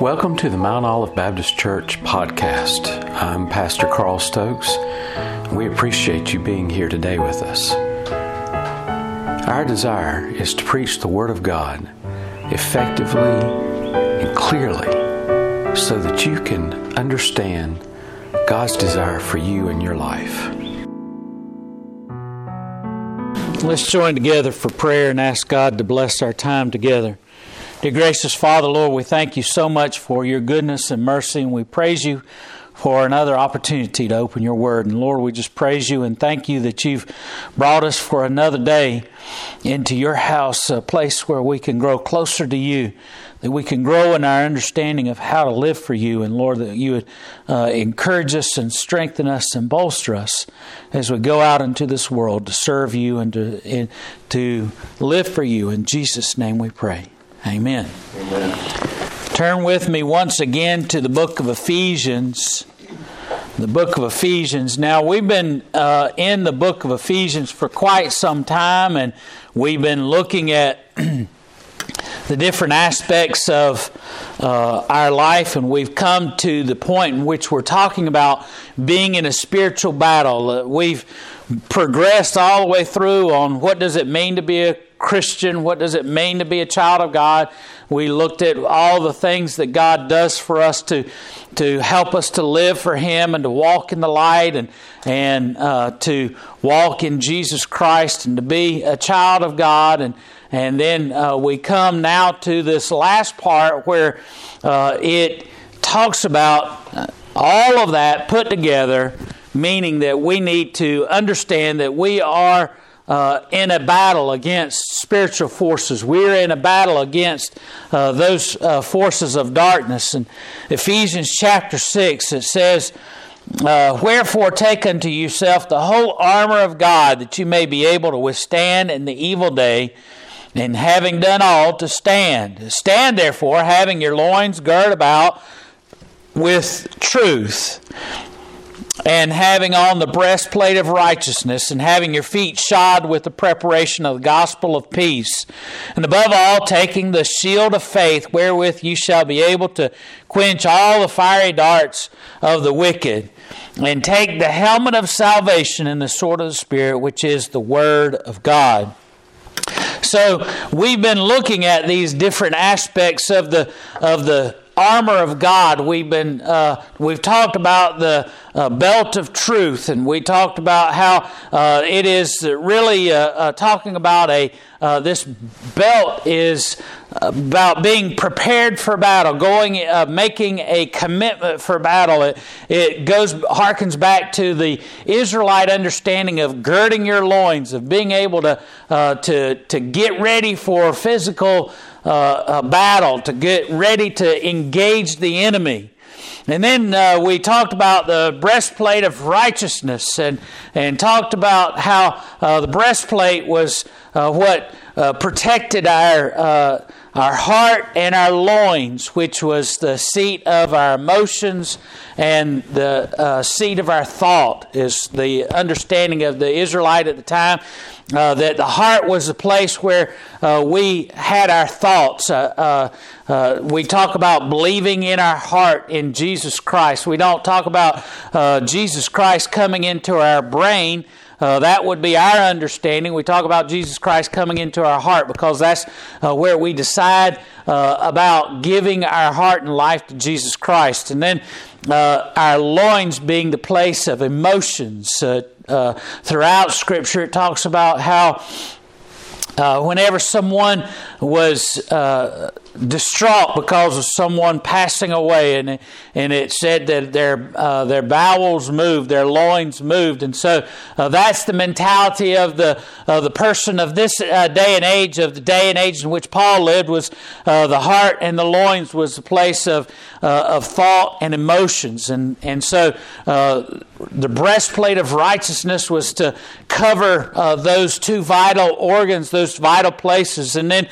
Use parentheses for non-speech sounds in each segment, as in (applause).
Welcome to the Mount Olive Baptist Church podcast. I'm Pastor Carl Stokes. We appreciate you being here today with us. Our desire is to preach the Word of God effectively and clearly so that you can understand God's desire for you and your life. Let's join together for prayer and ask God to bless our time together. Dear gracious Father, Lord, we thank you so much for your goodness and mercy, and we praise you for another opportunity to open your word. And Lord, we just praise you and thank you that you've brought us for another day into your house, a place where we can grow closer to you, that we can grow in our understanding of how to live for you. And Lord, that you would uh, encourage us and strengthen us and bolster us as we go out into this world to serve you and to, and to live for you. In Jesus' name we pray. Amen. Amen. Turn with me once again to the book of Ephesians. The book of Ephesians. Now, we've been uh, in the book of Ephesians for quite some time, and we've been looking at (clears throat) the different aspects of uh, our life, and we've come to the point in which we're talking about being in a spiritual battle. Uh, we've progressed all the way through on what does it mean to be a Christian? What does it mean to be a child of God? We looked at all the things that God does for us to to help us to live for Him and to walk in the light and and uh, to walk in Jesus Christ and to be a child of God and and then uh, we come now to this last part where uh, it talks about all of that put together, meaning that we need to understand that we are uh, in a battle against spiritual forces. We're in a battle against uh, those uh, forces of darkness. In Ephesians chapter 6, it says, uh, Wherefore take unto yourself the whole armor of God, that you may be able to withstand in the evil day, and having done all, to stand. Stand therefore, having your loins girt about with truth and having on the breastplate of righteousness, and having your feet shod with the preparation of the gospel of peace, and above all, taking the shield of faith, wherewith you shall be able to quench all the fiery darts of the wicked, and take the helmet of salvation and the sword of the Spirit, which is the Word of God. So we've been looking at these different aspects of the of the armor of God. We've been uh, we've talked about the uh, belt of truth, and we talked about how uh, it is really uh, uh, talking about a uh, this belt is about being prepared for battle, going making a commitment for battle. It, it goes harkens back to the Israelite understanding of girding your loins, of being able to to to get ready for physical uh, battle, to get ready to engage the enemy. And then uh, we talked about the breastplate of righteousness and, and talked about how uh, the breastplate was uh, what uh, protected our, uh, our heart and our loins, which was the seat of our emotions and the uh, seat of our thought, is the understanding of the Israelite at the time. Uh, that the heart was the place where uh, we had our thoughts. Uh, uh, uh we talk about believing in our heart in Jesus Christ. We don't talk about uh, Jesus Christ coming into our brain. That would be our understanding. We talk about Jesus Christ coming into our heart because that's where we decide about giving our heart and life to Jesus Christ. And then our loins being the place of emotions, uh, throughout Scripture, it talks about how uh, whenever someone was uh, distraught because of someone passing away, and and it said that their uh, their bowels moved, their loins moved, and so uh, that's the mentality of the of the person of this uh, day and age, of the day and age in which Paul lived, was uh, the heart and the loins was the place of uh, of thought and emotions, and and so uh, the breastplate of righteousness was to cover those two vital organs, those vital places, and then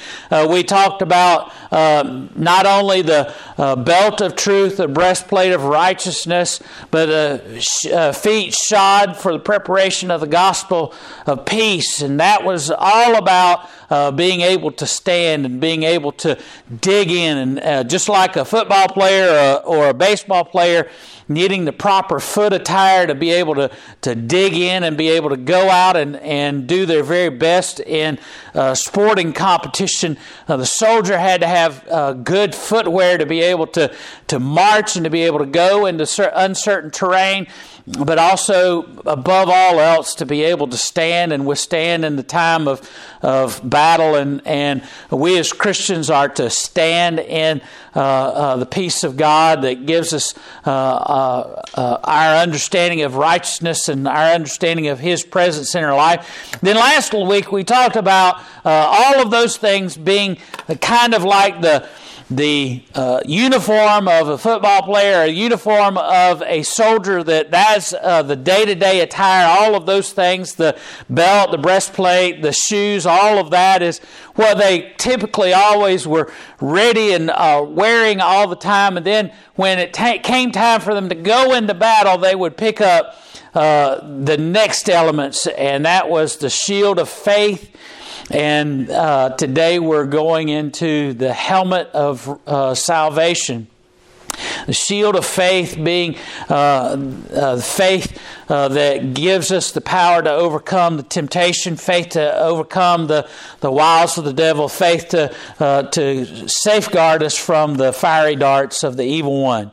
we talked about uh, not only the uh, belt of truth, the breastplate of righteousness, but uh, sh- uh, feet shod for the preparation of the gospel of peace. And that was all about uh, being able to stand and being able to dig in. And uh, just like a football player or, or a baseball player, needing the proper foot attire to be able to, to dig in and be able to go out and, and do their very best in uh, sporting competition. Uh, the soldier had to have uh, good footwear to be able to, to march and to be able to go into uncertain terrain but also above all else to be able to stand and withstand in the time of, of battle. And, and we as Christians are to stand in uh, uh, the peace of God that gives us uh, uh, uh our understanding of righteousness and our understanding of His presence in our life. Then last week we talked about uh, all of those things being kind of like the the uh, uniform of a football player, a uniform of a soldier, that that's uh, the day to day attire, all of those things, the belt, the breastplate, the shoes, all of that is what they typically always were ready and uh, wearing all the time. And then when it ta- came time for them to go into battle, they would pick up uh, the next elements, and that was the shield of faith and uh, today we're going into the helmet of uh, salvation. The shield of faith being uh, uh faith uh, that gives us the power to overcome the temptation, faith to overcome the, the wiles of the devil, faith to, uh, to safeguard us from the fiery darts of the evil one.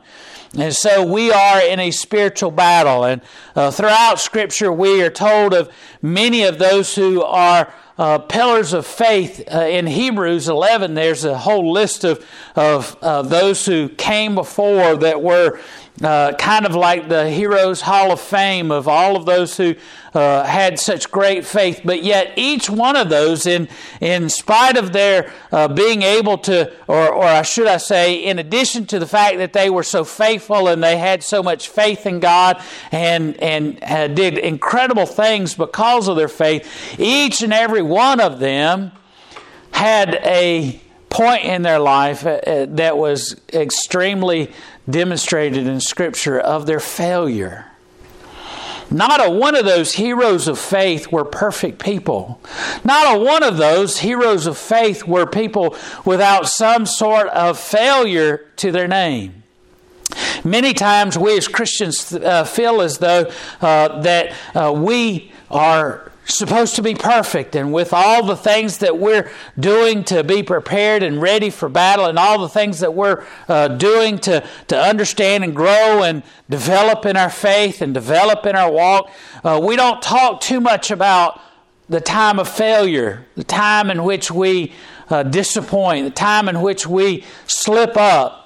And so we are in a spiritual battle. And uh, throughout Scripture, we are told of many of those who are uh, pillars of faith uh, in Hebrews 11, there's a whole list of, of uh, those who came before that were uh, kind of like the Heroes Hall of Fame of all of those who uh, had such great faith. But yet, each one of those, in, in spite of their uh, being able to, or, or should I say, in addition to the fact that they were so faithful and they had so much faith in God and, and uh, did incredible things because of their faith, each and every one of them had a point in their life uh, uh, that was extremely demonstrated in Scripture of their failure. Not a one of those heroes of faith were perfect people. Not a one of those heroes of faith were people without some sort of failure to their name. Many times we as Christians uh, feel as though uh, that uh, we are supposed to be perfect and with all the things that we're doing to be prepared and ready for battle and all the things that we're uh, doing to, to understand and grow and develop in our faith and develop in our walk uh, we don't talk too much about the time of failure the time in which we uh, disappoint the time in which we slip up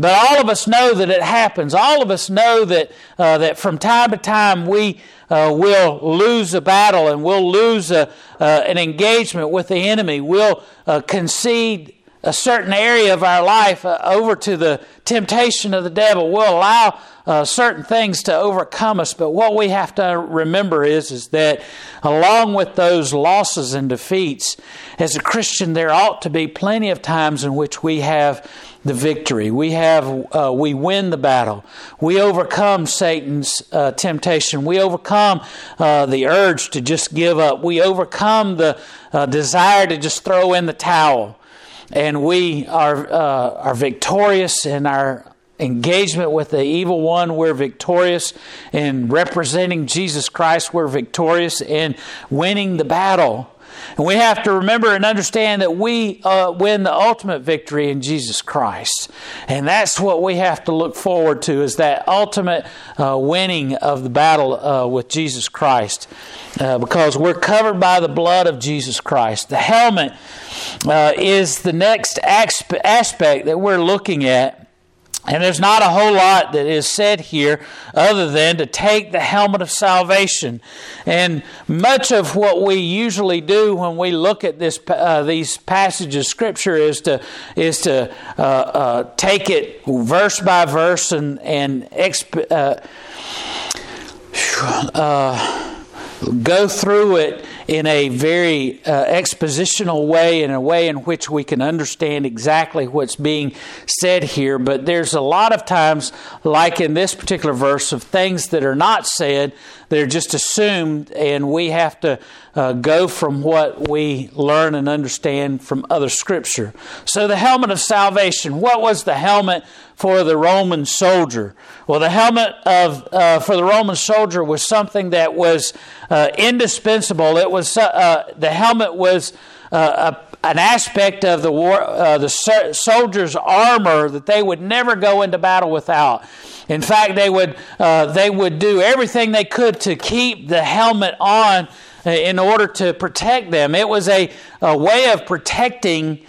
but all of us know that it happens. All of us know that, uh, that from time to time we uh, will lose a battle and we'll lose a, uh, an engagement with the enemy. We'll uh, concede a certain area of our life uh, over to the temptation of the devil. We'll allow uh, certain things to overcome us. But what we have to remember is, is that along with those losses and defeats, as a Christian, there ought to be plenty of times in which we have the victory. We have, uh, we win the battle. We overcome Satan's uh, temptation. We overcome uh, the urge to just give up. We overcome the uh, desire to just throw in the towel. And we are, uh, are victorious in our engagement with the evil one. We're victorious in representing Jesus Christ. We're victorious in winning the battle. And we have to remember and understand that we uh, win the ultimate victory in Jesus Christ. And that's what we have to look forward to is that ultimate uh, winning of the battle uh, with Jesus Christ. Uh, because we're covered by the blood of Jesus Christ. The helmet uh, is the next aspect that we're looking at. And there's not a whole lot that is said here other than to take the helmet of salvation. And much of what we usually do when we look at this, uh, these passages of Scripture is to, is to uh, uh, take it verse by verse and, and exp- uh, uh, go through it in a very uh, expositional way, in a way in which we can understand exactly what's being said here. But there's a lot of times, like in this particular verse, of things that are not said, they're just assumed, and we have to uh, go from what we learn and understand from other scripture. So, the helmet of salvation. What was the helmet for the Roman soldier? Well, the helmet of uh, for the Roman soldier was something that was uh, indispensable. It was uh, the helmet was uh, a an aspect of the war, uh, the soldier's armor that they would never go into battle without. In fact, they would uh, they would do everything they could to keep the helmet on uh, in order to protect them. It was a, a way of protecting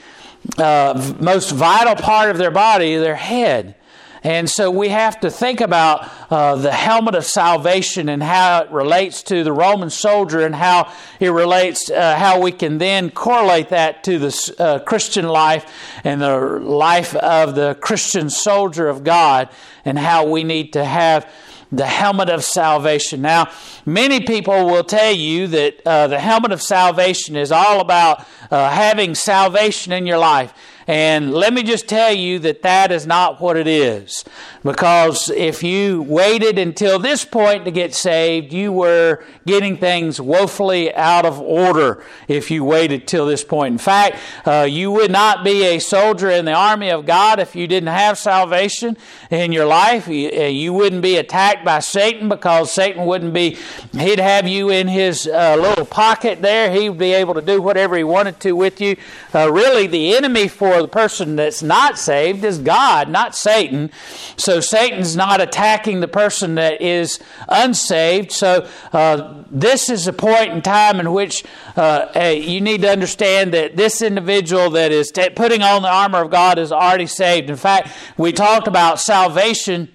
uh, most vital part of their body, their head. And so we have to think about uh, the helmet of salvation and how it relates to the Roman soldier and how it relates, uh, how we can then correlate that to the uh, Christian life and the life of the Christian soldier of God and how we need to have the helmet of salvation. Now, many people will tell you that uh, the helmet of salvation is all about uh, having salvation in your life. And let me just tell you that that is not what it is. Because if you waited until this point to get saved, you were getting things woefully out of order if you waited till this point. In fact, uh, you would not be a soldier in the army of God if you didn't have salvation in your life. You, uh, you wouldn't be attacked by Satan because Satan wouldn't be, he'd have you in his uh, little pocket there. He'd be able to do whatever he wanted to with you. Uh, really, the enemy for the person that's not saved is God, not Satan. So Satan's not attacking the person that is unsaved. So uh, this is a point in time in which uh, you need to understand that this individual that is t- putting on the armor of God is already saved. In fact, we talked about salvation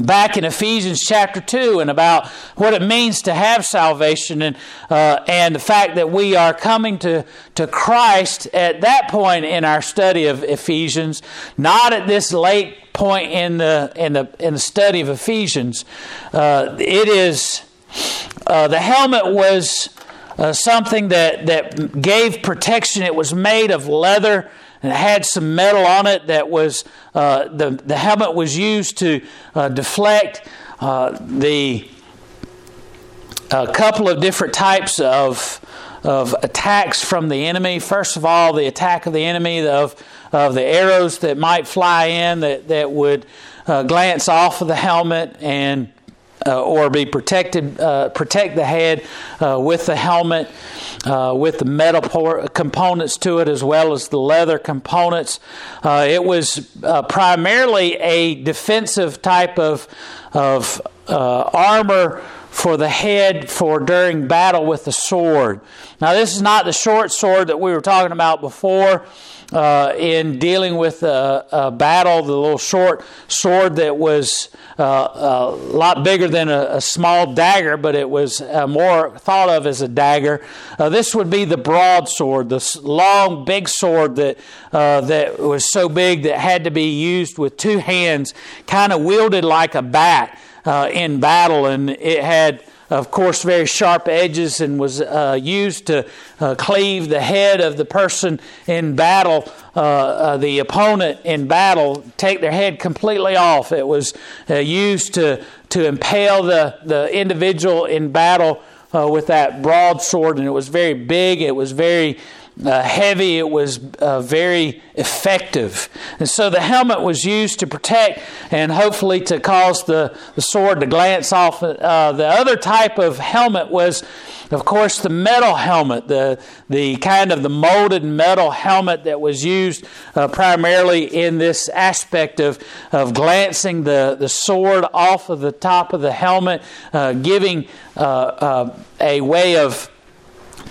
back in Ephesians chapter 2 and about what it means to have salvation and, uh, and the fact that we are coming to, to Christ at that point in our study of Ephesians, not at this late point in the, in the, in the study of Ephesians. Uh, it is, uh, the helmet was uh, something that, that gave protection. It was made of leather and it had some metal on it that was uh, the the helmet was used to uh, deflect uh, the a couple of different types of of attacks from the enemy. First of all, the attack of the enemy of of the arrows that might fly in that that would uh, glance off of the helmet and uh, or be protected, uh, protect the head uh, with the helmet, uh, with the metal por- components to it, as well as the leather components. Uh, it was uh, primarily a defensive type of, of armor for the head for during battle with the sword. Now, this is not the short sword that we were talking about before uh, in dealing with a, a, battle, the little short sword that was uh, a lot bigger than a, a, small dagger, but it was uh, more thought of as a dagger. Uh, this would be the broadsword, the long, big sword that uh, that was so big that had to be used with two hands, kind of wielded like a bat uh, in battle, and it had of course, very sharp edges and was uh, used to uh, cleave the head of the person in battle, uh, uh the opponent in battle, take their head completely off. It was uh, used to, to impale the, the individual in battle uh, with that broadsword, and it was very big, it was very uh, heavy, it was uh, very effective. And so the helmet was used to protect and hopefully to cause the, the sword to glance off. Uh, the other type of helmet was, of course, the metal helmet, the, the kind of the molded metal helmet that was used uh, primarily in this aspect of, of glancing the, the sword off of the top of the helmet, uh, giving uh, a way of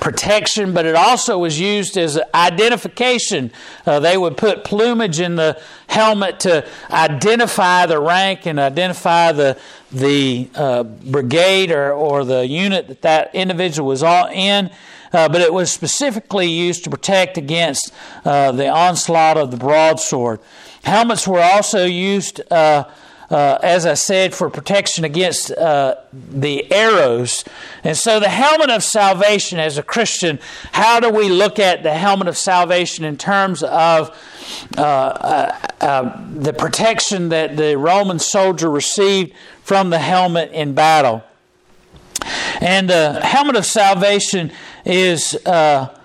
protection, but it also was used as identification. Uh, they would put plumage in the helmet to identify the rank and identify the the uh, brigade or, or the unit that that individual was all in. Uh, but it was specifically used to protect against uh, the onslaught of the broadsword. Helmets were also used uh, as I said, for protection against uh, the arrows. And so, the helmet of salvation as a Christian, how do we look at the helmet of salvation in terms of uh, uh, uh, the protection that the Roman soldier received from the helmet in battle? And the helmet of salvation is uh,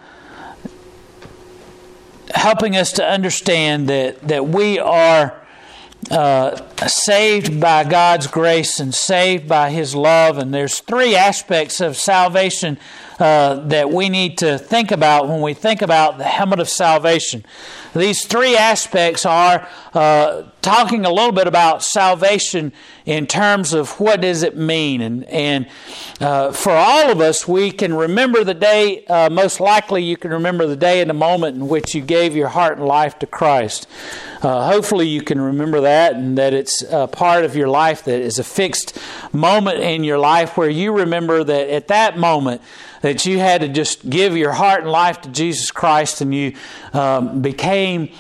helping us to understand that, that we are uh, saved by God's grace and saved by His love. And there's three aspects of salvation uh, that we need to think about when we think about the helmet of salvation. These three aspects are uh, talking a little bit about salvation in terms of what does it mean, and and uh, for all of us, we can remember the day. Uh, most likely, you can remember the day and the moment in which you gave your heart and life to Christ. Uh, hopefully, you can remember that, and that it's a part of your life that is a fixed moment in your life where you remember that at that moment that you had to just give your heart and life to Jesus Christ and you um, became,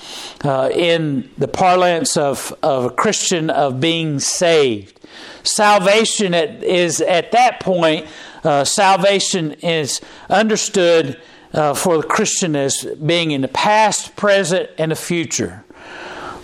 uh, in the parlance of, of a Christian, of being saved. Salvation at, is at that point, uh, salvation is understood uh, for the Christian as being in the past, present, and the future.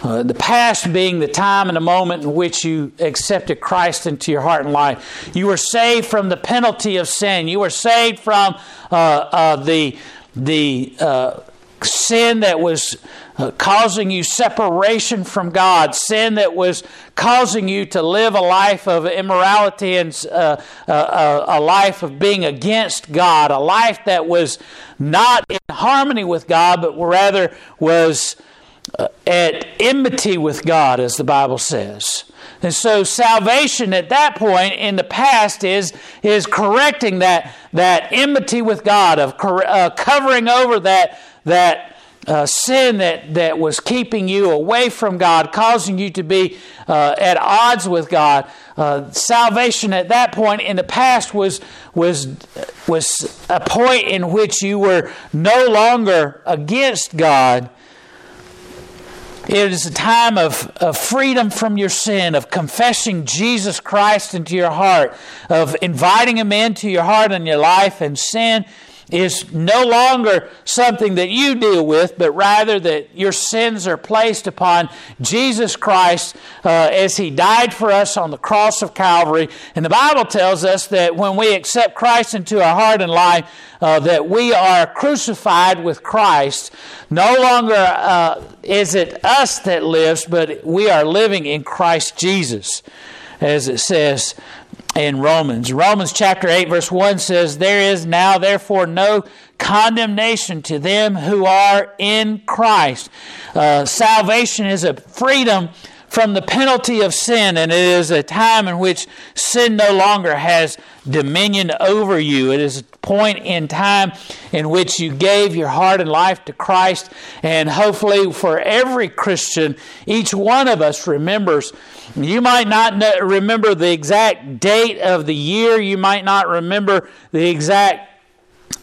Uh, the past being the time and the moment in which you accepted Christ into your heart and life. You were saved from the penalty of sin. You were saved from uh, uh, the the uh, sin that was uh, causing you separation from God, sin that was causing you to live a life of immorality and a life of being against God, a life that was not in harmony with God, but rather was at enmity with God, as the Bible says. And so salvation at that point in the past is, is correcting that, that enmity with God, of uh, covering over that, that uh, sin that, that was keeping you away from God, causing you to be uh, at odds with God. Uh, salvation at that point in the past was, was, was a point in which you were no longer against God it is a time of, of freedom from your sin, of confessing Jesus Christ into your heart, of inviting Him into your heart and your life, and sin is no longer something that you deal with, but rather that your sins are placed upon Jesus Christ uh, as He died for us on the cross of Calvary. And the Bible tells us that when we accept Christ into our heart and life, uh, that we are crucified with Christ. No longer uh, is it us that lives, but we are living in Christ Jesus, as it says in Romans. Romans chapter 8, verse 1 says, There is now therefore no condemnation to them who are in Christ. Uh, salvation is a freedom from the penalty of sin, and it is a time in which sin no longer has dominion over you. It is a point in time in which you gave your heart and life to Christ, and hopefully for every Christian, each one of us remembers. You might not remember the exact date of the year, you might not remember the exact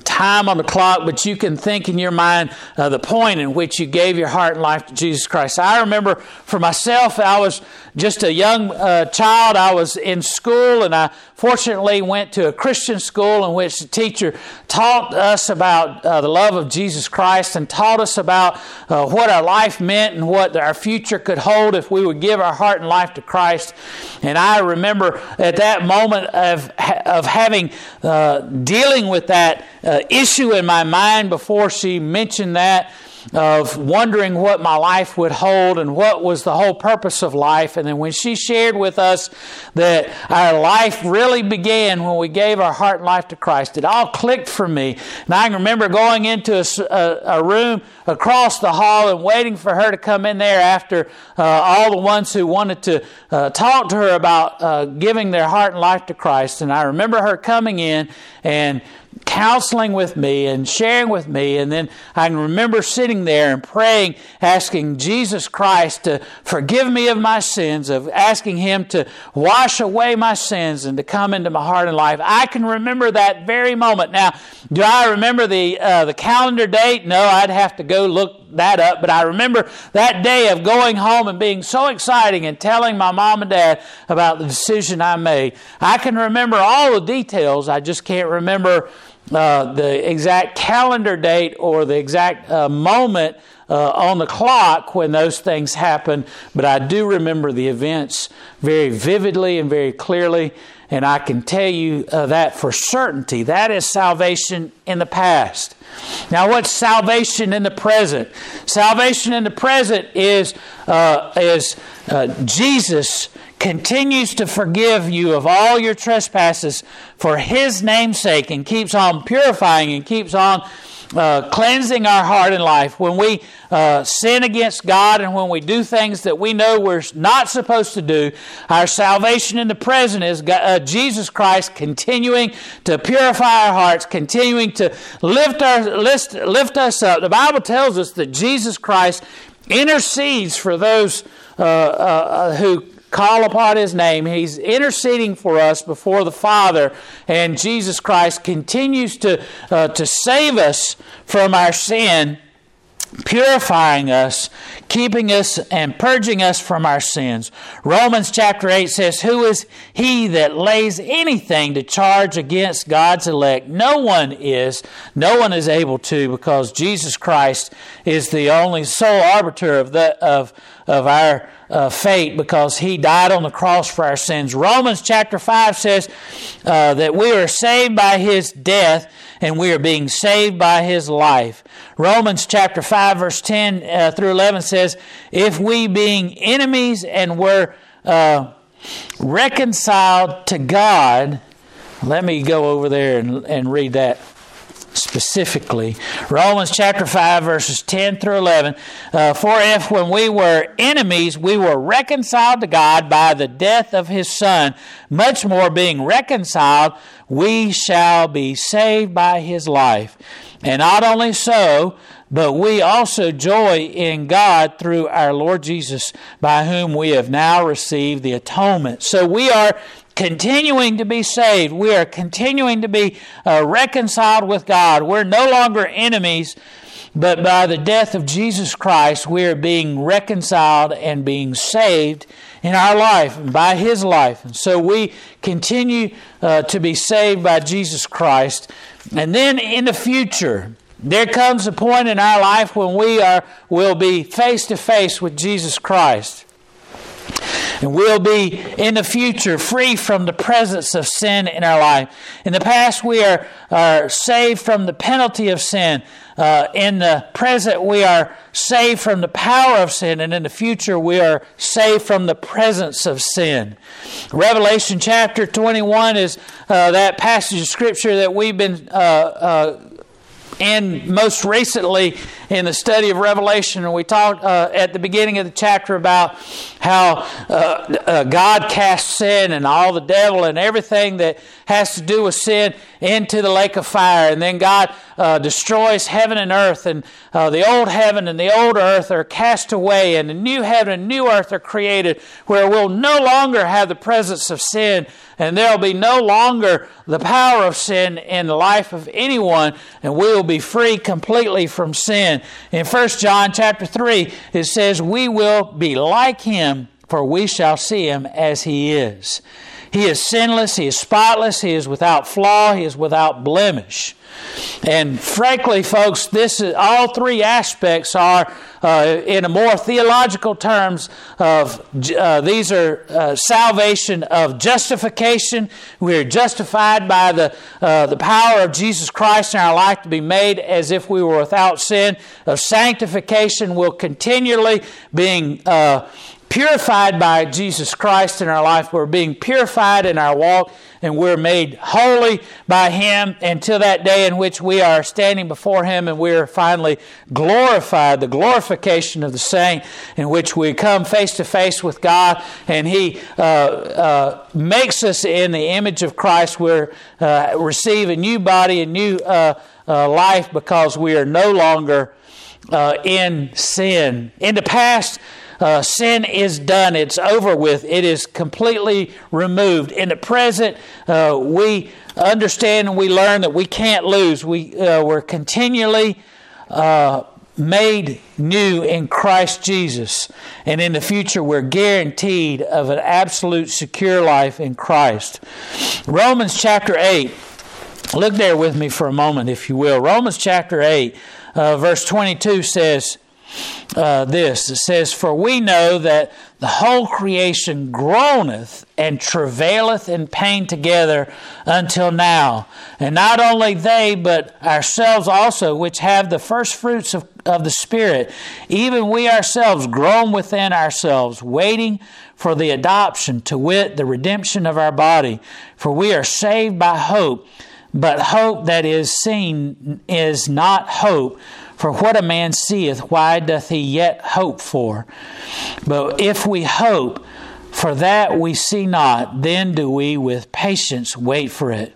time on the clock, but you can think in your mind uh, the point in which you gave your heart and life to Jesus Christ. I remember for myself, I was just a young uh, child. I was in school, and I fortunately went to a Christian school in which the teacher taught us about uh, the love of Jesus Christ and taught us about uh, what our life meant and what our future could hold if we would give our heart and life to Christ. And I remember at that moment of, of having, uh, dealing with that uh, issue in my mind before she mentioned that of wondering what my life would hold and what was the whole purpose of life. And then when she shared with us that our life really began when we gave our heart and life to Christ, it all clicked for me. And I remember going into a, a, a room across the hall and waiting for her to come in there after uh, all the ones who wanted to uh, talk to her about uh, giving their heart and life to Christ. And I remember her coming in and counseling with me and sharing with me. And then I can remember sitting there and praying, asking Jesus Christ to forgive me of my sins, of asking Him to wash away my sins and to come into my heart and life. I can remember that very moment. Now, do I remember the, uh, the calendar date? No, I'd have to go look that up, but I remember that day of going home and being so exciting and telling my mom and dad about the decision I made. I can remember all the details, I just can't remember uh, the exact calendar date or the exact uh, moment uh, on the clock when those things happened, but I do remember the events very vividly and very clearly, and I can tell you uh, that for certainty. That is salvation in the past. Now, what's salvation in the present? Salvation in the present is, uh, is uh, Jesus continues to forgive you of all your trespasses for his name's sake and keeps on purifying and keeps on uh, cleansing our heart and life, when we uh, sin against God and when we do things that we know we're not supposed to do, our salvation in the present is God, uh, Jesus Christ continuing to purify our hearts, continuing to lift, our, lift, lift us up. The Bible tells us that Jesus Christ intercedes for those uh, uh, who call upon his name. He's interceding for us before the Father, and Jesus Christ continues to, uh, to save us from our sin, purifying us, keeping us, and purging us from our sins. Romans chapter 8 says, Who is he that lays anything to charge against God's elect? No one is. No one is able to because Jesus Christ is the only sole arbiter of, the, of, of our uh, fate because he died on the cross for our sins. Romans chapter 5 says uh, that we are saved by his death and we are being saved by his life. Romans chapter 5 verse 10 uh, through 11 says, If we being enemies and were uh, reconciled to God, let me go over there and, and read that specifically. Romans chapter 5, verses 10 through 11. Uh, For if when we were enemies, we were reconciled to God by the death of his Son, much more being reconciled, we shall be saved by his life. And not only so, but we also joy in God through our Lord Jesus, by whom we have now received the atonement. So we are continuing to be saved. We are continuing to be uh, reconciled with God. We're no longer enemies, but by the death of Jesus Christ, we are being reconciled and being saved in our life, by His life. And so we continue uh, to be saved by Jesus Christ. And then in the future, there comes a point in our life when we are will be face to face with Jesus Christ. And we'll be in the future free from the presence of sin in our life. In the past, we are, are saved from the penalty of sin. Uh, in the present, we are saved from the power of sin. And in the future, we are saved from the presence of sin. Revelation chapter 21 is uh, that passage of Scripture that we've been uh, uh and most recently in the study of Revelation, we talked uh, at the beginning of the chapter about how uh, uh, God casts sin and all the devil and everything that has to do with sin into the lake of fire. And then God uh, destroys heaven and earth, and uh, the old heaven and the old earth are cast away, and a new heaven and new earth are created, where we'll no longer have the presence of sin, and there'll be no longer the power of sin in the life of anyone, and we will be free completely from sin. In 1 John chapter 3, it says, We will be like him, for we shall see him as he is. He is sinless, he is spotless, he is without flaw, he is without blemish. And frankly, folks, this is, all three aspects are, uh, in a more theological terms, of uh, these are uh, salvation of justification. We are justified by the uh, the power of Jesus Christ in our life to be made as if we were without sin. Of sanctification, will continually being uh, purified by Jesus Christ in our life. We're being purified in our walk and we're made holy by Him until that day in which we are standing before Him and we are finally glorified, the glorification of the saint, in which we come face to face with God and He uh, uh, makes us in the image of Christ. We uh, receive a new body, a new uh, uh, life because we are no longer uh, in sin. In the past, uh, sin is done, it's over with, it is completely removed. In the present, uh, we understand and we learn that we can't lose. We, uh, we're continually uh, made new in Christ Jesus. And in the future, we're guaranteed of an absolute secure life in Christ. Romans chapter 8. Look there with me for a moment, if you will. Romans chapter 8, uh, verse 22 says, uh, this. It says, For we know that the whole creation groaneth and travaileth in pain together until now. And not only they, but ourselves also, which have the first fruits of, of the Spirit, even we ourselves groan within ourselves, waiting for the adoption, to wit, the redemption of our body. For we are saved by hope. But hope that is seen is not hope. For what a man seeth, why doth he yet hope for? But if we hope for that we see not, then do we with patience wait for it.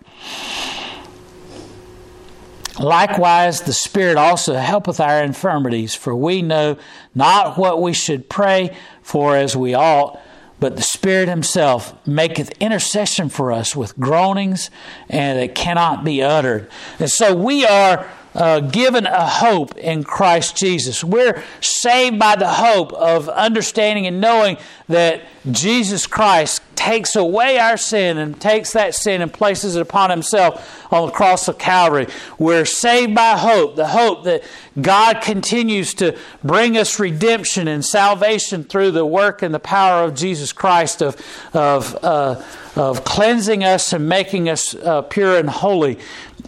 Likewise, the Spirit also helpeth our infirmities, for we know not what we should pray for as we ought, but the Spirit Himself maketh intercession for us with groanings and that cannot be uttered. And so we are uh, given a hope in Christ Jesus. We're saved by the hope of understanding and knowing that Jesus Christ takes away our sin and takes that sin and places it upon Himself on the cross of Calvary. We're saved by hope, the hope that God continues to bring us redemption and salvation through the work and the power of Jesus Christ of, of, uh, of cleansing us and making us uh, pure and holy.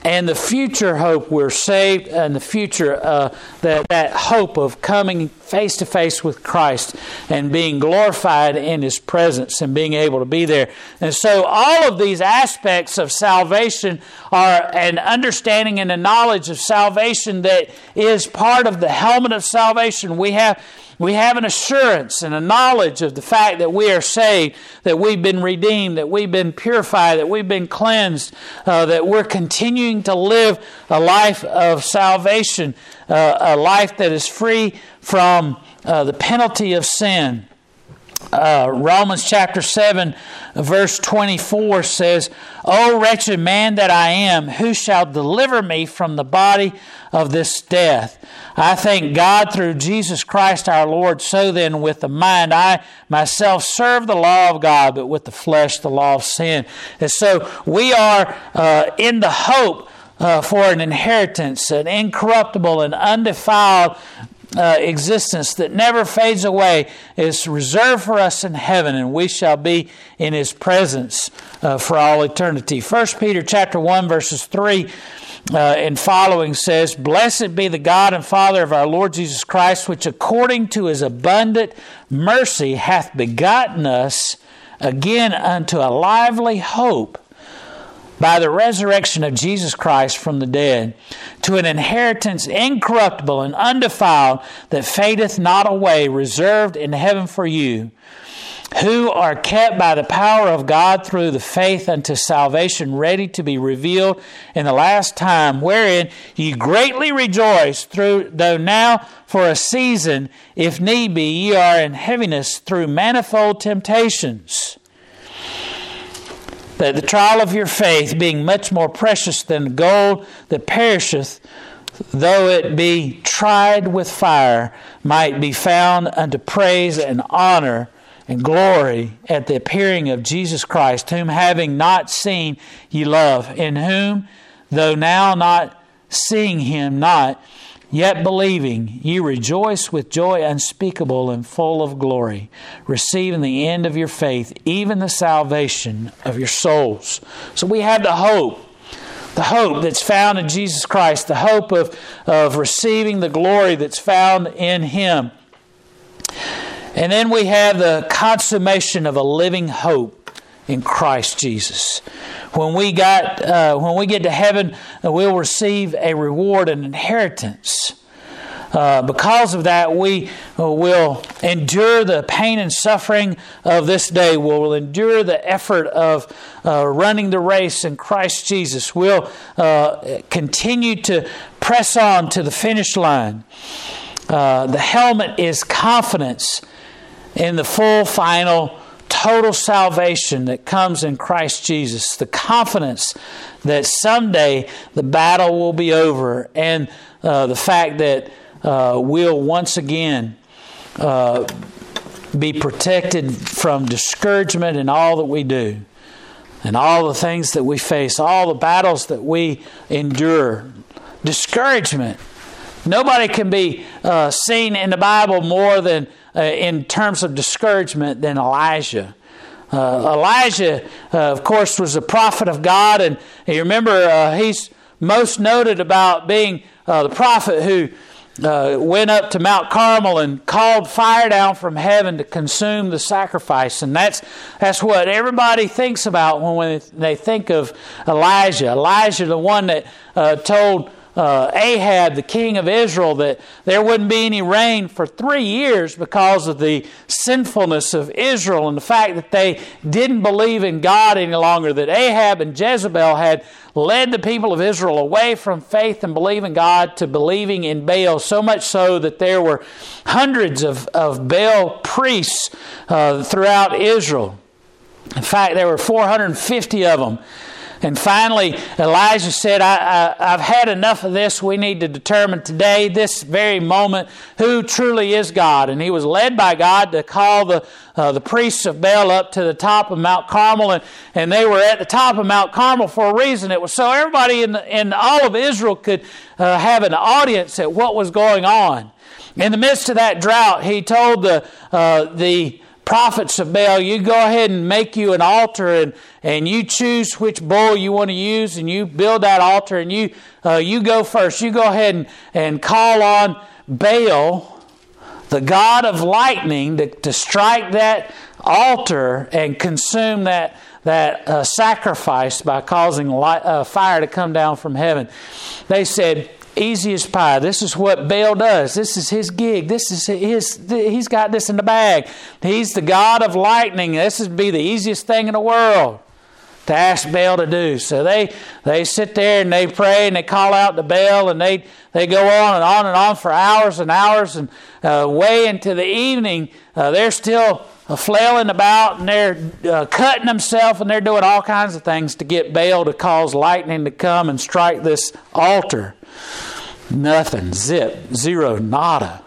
And the future hope we're saved and the future uh, that, that hope of coming face to face with christ and being glorified in his presence and being able to be there. And so all of these aspects of salvation are an understanding and a knowledge of salvation that is part of the helmet of salvation. We have we have an assurance and a knowledge of the fact that we are saved, that we've been redeemed, that we've been purified, that we've been cleansed, uh, that we're continuing to live a life of salvation, uh, a life that is free from uh, the penalty of sin. Uh, Romans chapter 7, verse 24 says, O wretched man that I am, who shall deliver me from the body of this death? I thank God through Jesus Christ our Lord. So then, with the mind, I myself serve the law of God, but with the flesh, the law of sin. And so we are uh, in the hope uh, for an inheritance, an incorruptible and undefiled uh, existence that never fades away is reserved for us in heaven, and we shall be in His presence uh, for all eternity. First Peter chapter one verses three. Uh, and following says, Blessed be the God and Father of our Lord Jesus Christ, which according to his abundant mercy hath begotten us again unto a lively hope by the resurrection of Jesus Christ from the dead, to an inheritance incorruptible and undefiled that fadeth not away, reserved in heaven for you, who are kept by the power of God through the faith unto salvation, ready to be revealed in the last time, wherein ye greatly rejoice, through though now for a season, if need be, ye are in heaviness through manifold temptations that the trial of your faith, being much more precious than gold that perisheth, though it be tried with fire, might be found unto praise and honor and glory at the appearing of Jesus Christ, whom having not seen ye love, in whom, though now not seeing him not, Yet believing, ye rejoice with joy unspeakable and full of glory, receiving the end of your faith, even the salvation of your souls. So we have the hope the hope that's found in Jesus Christ, the hope of, of receiving the glory that's found in Him. And then we have the consummation of a living hope in Christ Jesus. When we got uh, when we get to heaven, uh, we'll receive a reward, an inheritance. Uh, because of that, we uh, will endure the pain and suffering of this day. We'll endure the effort of uh, running the race in Christ Jesus. We'll uh, continue to press on to the finish line. The helmet is confidence in the full, final, total salvation that comes in Christ Jesus. The confidence that someday the battle will be over, and the fact that uh, will once again uh, be protected from discouragement in all that we do and all the things that we face, all the battles that we endure. Discouragement. Nobody can be uh, seen in the Bible more than uh, in terms of discouragement than Elijah. Uh, Elijah, uh, of course, was a prophet of God, and you remember uh, he's most noted about being the prophet who uh, went up to Mount Carmel and called fire down from heaven to consume the sacrifice. And that's, that's what everybody thinks about when they think of Elijah. Elijah, the one that uh, told uh, Ahab, the king of Israel, that there wouldn't be any rain for three years because of the sinfulness of Israel and the fact that they didn't believe in God any longer, that Ahab and Jezebel had led the people of Israel away from faith and believing God to believing in Baal, so much so that there were hundreds of, of Baal priests uh, throughout Israel. In fact, there were 450 of them. And finally, Elijah said, I, have had enough of this. We need to determine today, this very moment, who truly is God. And he was led by God to call the, uh, the priests of Baal up to the top of Mount Carmel. And, and they were at the top of Mount Carmel for a reason. It was so everybody in, in all of Israel could uh, have an audience at what was going on. In the midst of that drought, he told the, uh, the prophets of Baal, you go ahead and make you an altar and, and you choose which bull you want to use and you build that altar and you, uh, you go first. You go ahead and, and call on Baal, the god of lightning, to, to strike that altar and consume that, that uh, sacrifice by causing light, uh, fire to come down from heaven. They said, easy as pie. This is what Baal does. This is his gig. This is his. He's got this in the bag. He's the god of lightning. This would be the easiest thing in the world to ask Baal to do. So they they sit there and they pray and they call out to Baal and they they go on and on and on for hours and hours and uh, way into the evening. Uh, they're still. Flailing about and they're uh, cutting themselves and they're doing all kinds of things to get Baal to cause lightning to come and strike this altar. Nothing. Zip. Zero. Nada.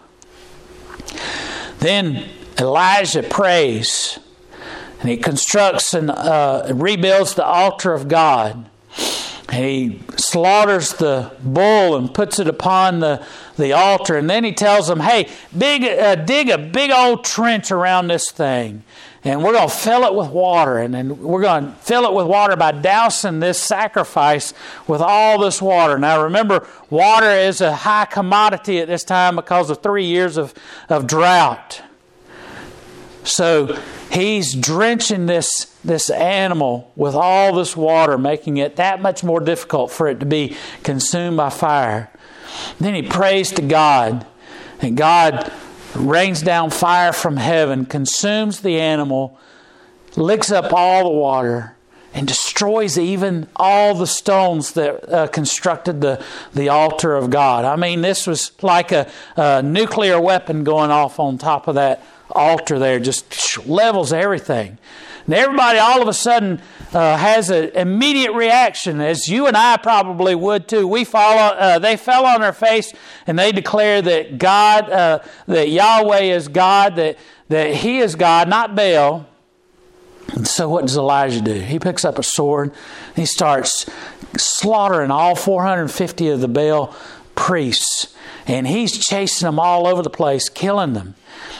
Then Elijah prays and he constructs and uh, rebuilds the altar of God. And he slaughters the bull and puts it upon the, the altar. And then he tells them, hey, big, uh, dig a big old trench around this thing and we're going to fill it with water. And then we're going to fill it with water by dousing this sacrifice with all this water. Now, remember, water is a high commodity at this time because of three years of, of drought. So he's drenching this, this animal with all this water, making it that much more difficult for it to be consumed by fire. Then he prays to God, and God rains down fire from heaven, consumes the animal, licks up all the water, and destroys even all the stones that uh, constructed the, the altar of God. I mean, this was like a, a nuclear weapon going off on top of that altar there, just levels everything. And everybody all of a sudden uh, has an immediate reaction, as you and I probably would too. We fall, uh, they fell on their face and they declare that God, uh, that Yahweh is God, that, that He is God, not Baal. And so what does Elijah do? He picks up a sword, he starts slaughtering all 450 of the Baal priests, and he's chasing them all over the place, killing them.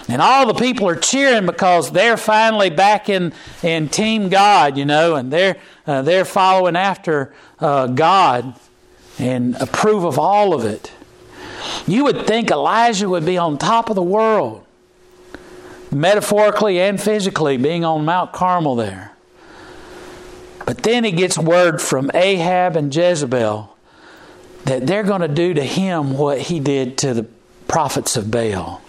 And all the people are cheering because they're finally back in, in Team God, you know, and they're, uh, they're following after uh, God and approve of all of it. You would think Elijah would be on top of the world. Metaphorically and physically, being on Mount Carmel there. But then he gets word from Ahab and Jezebel that they're going to do to him what he did to the prophets of Baal.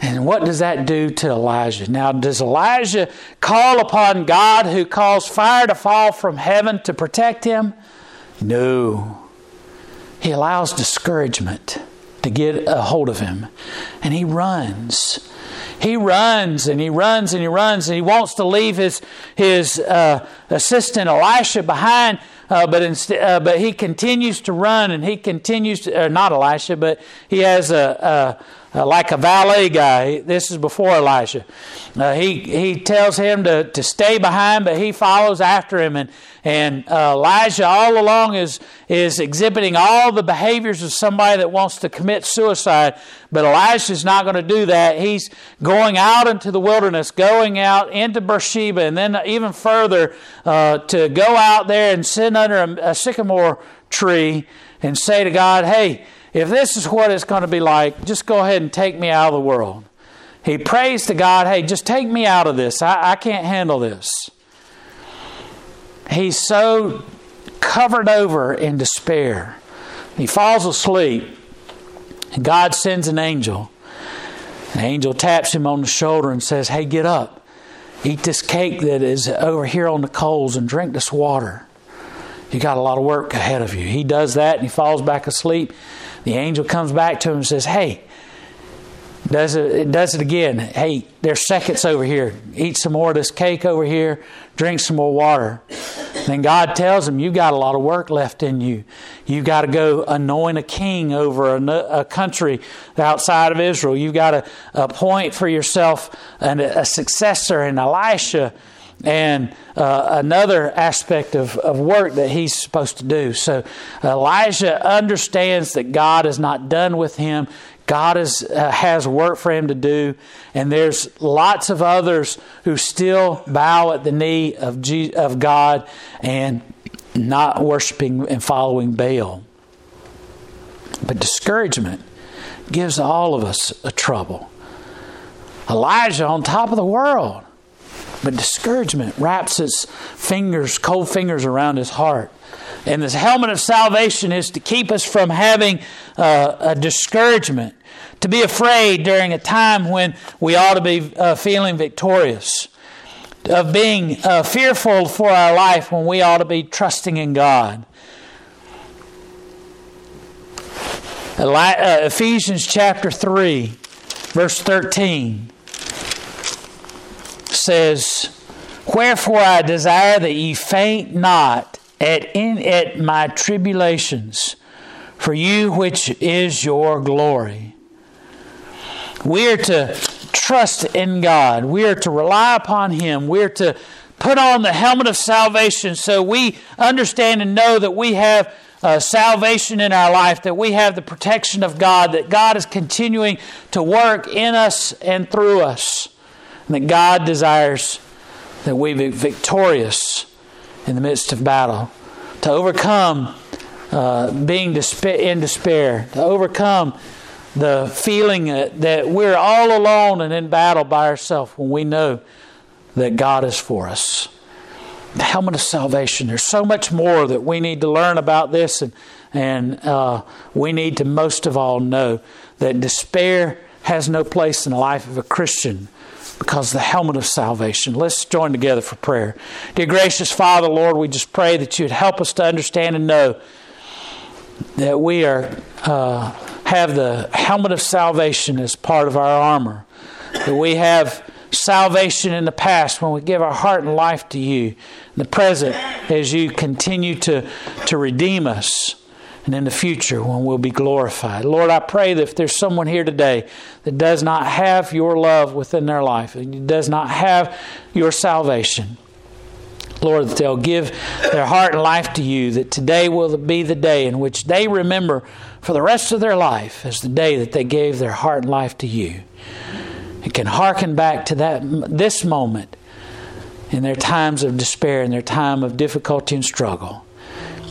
And what does that do to Elijah? Now, does Elijah call upon God who caused fire to fall from heaven to protect him? No. He allows discouragement to get a hold of him. And he runs. He runs and he runs and he runs and he wants to leave his, his uh, assistant Elisha behind, uh, but, inst- uh, but he continues to run and he continues to, uh, not Elisha, but he has a, a uh, like a valet guy. This is before Elisha. Uh, he he tells him to, to stay behind, but he follows after him. And and uh, Elijah all along is is exhibiting all the behaviors of somebody that wants to commit suicide. But Elijah is not going to do that. He's going out into the wilderness, going out into Beersheba, and then even further to go out there and sit under a, a sycamore tree and say to God, "Hey." if this is what it's going to be like, just go ahead and take me out of the world. He prays to God, hey, just take me out of this. I, I can't handle this. He's so covered over in despair. He falls asleep, and God sends an angel. The angel taps him on the shoulder and says, Hey, get up. Eat this cake that is over here on the coals and drink this water. You got a lot of work ahead of you. He does that and he falls back asleep. The angel comes back to him and says, Hey, does it, does it again. Hey, there's seconds over here. Eat some more of this cake over here. Drink some more water. Then God tells him, You've got a lot of work left in you. You've got to go anoint a king over a, a country outside of Israel. You've got to appoint for yourself an, a successor in Elisha and uh, another aspect of, of work that he's supposed to do. So Elijah understands that God is not done with him. God is, uh, has work for him to do, and there's lots of others who still bow at the knee of, of God and not worshiping and following Baal. But discouragement gives all of us a trouble. Elijah on top of the world but discouragement wraps its fingers, cold fingers around his heart. And this helmet of salvation is to keep us from having uh, a discouragement, to be afraid during a time when we ought to be uh, feeling victorious, of being uh, fearful for our life when we ought to be trusting in God. Uh, Ephesians chapter 3, verse 13 says, Wherefore I desire that ye faint not at, in, at my tribulations, for you which is your glory. We are to trust in God. We are to rely upon Him. We are to put on the helmet of salvation so we understand and know that we have uh, salvation in our life, that we have the protection of God, that God is continuing to work in us and through us and that God desires that we be victorious in the midst of battle, to overcome uh, being in despair, to overcome the feeling that we're all alone and in battle by ourselves when we know that God is for us. The helmet of salvation. There's so much more that we need to learn about this, and, and uh, we need to most of all know that despair has no place in the life of a Christian because the helmet of salvation. Let's join together for prayer. Dear gracious Father, Lord, we just pray that you'd help us to understand and know that we are uh, have the helmet of salvation as part of our armor. That we have salvation in the past when we give our heart and life to you. In the present, as you continue to, to redeem us and in the future when we'll be glorified. Lord, I pray that if there's someone here today that does not have your love within their life, and does not have your salvation, Lord, that they'll give their heart and life to you, that today will be the day in which they remember for the rest of their life as the day that they gave their heart and life to you. And can hearken back to that this moment in their times of despair, in their time of difficulty and struggle.